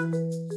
Música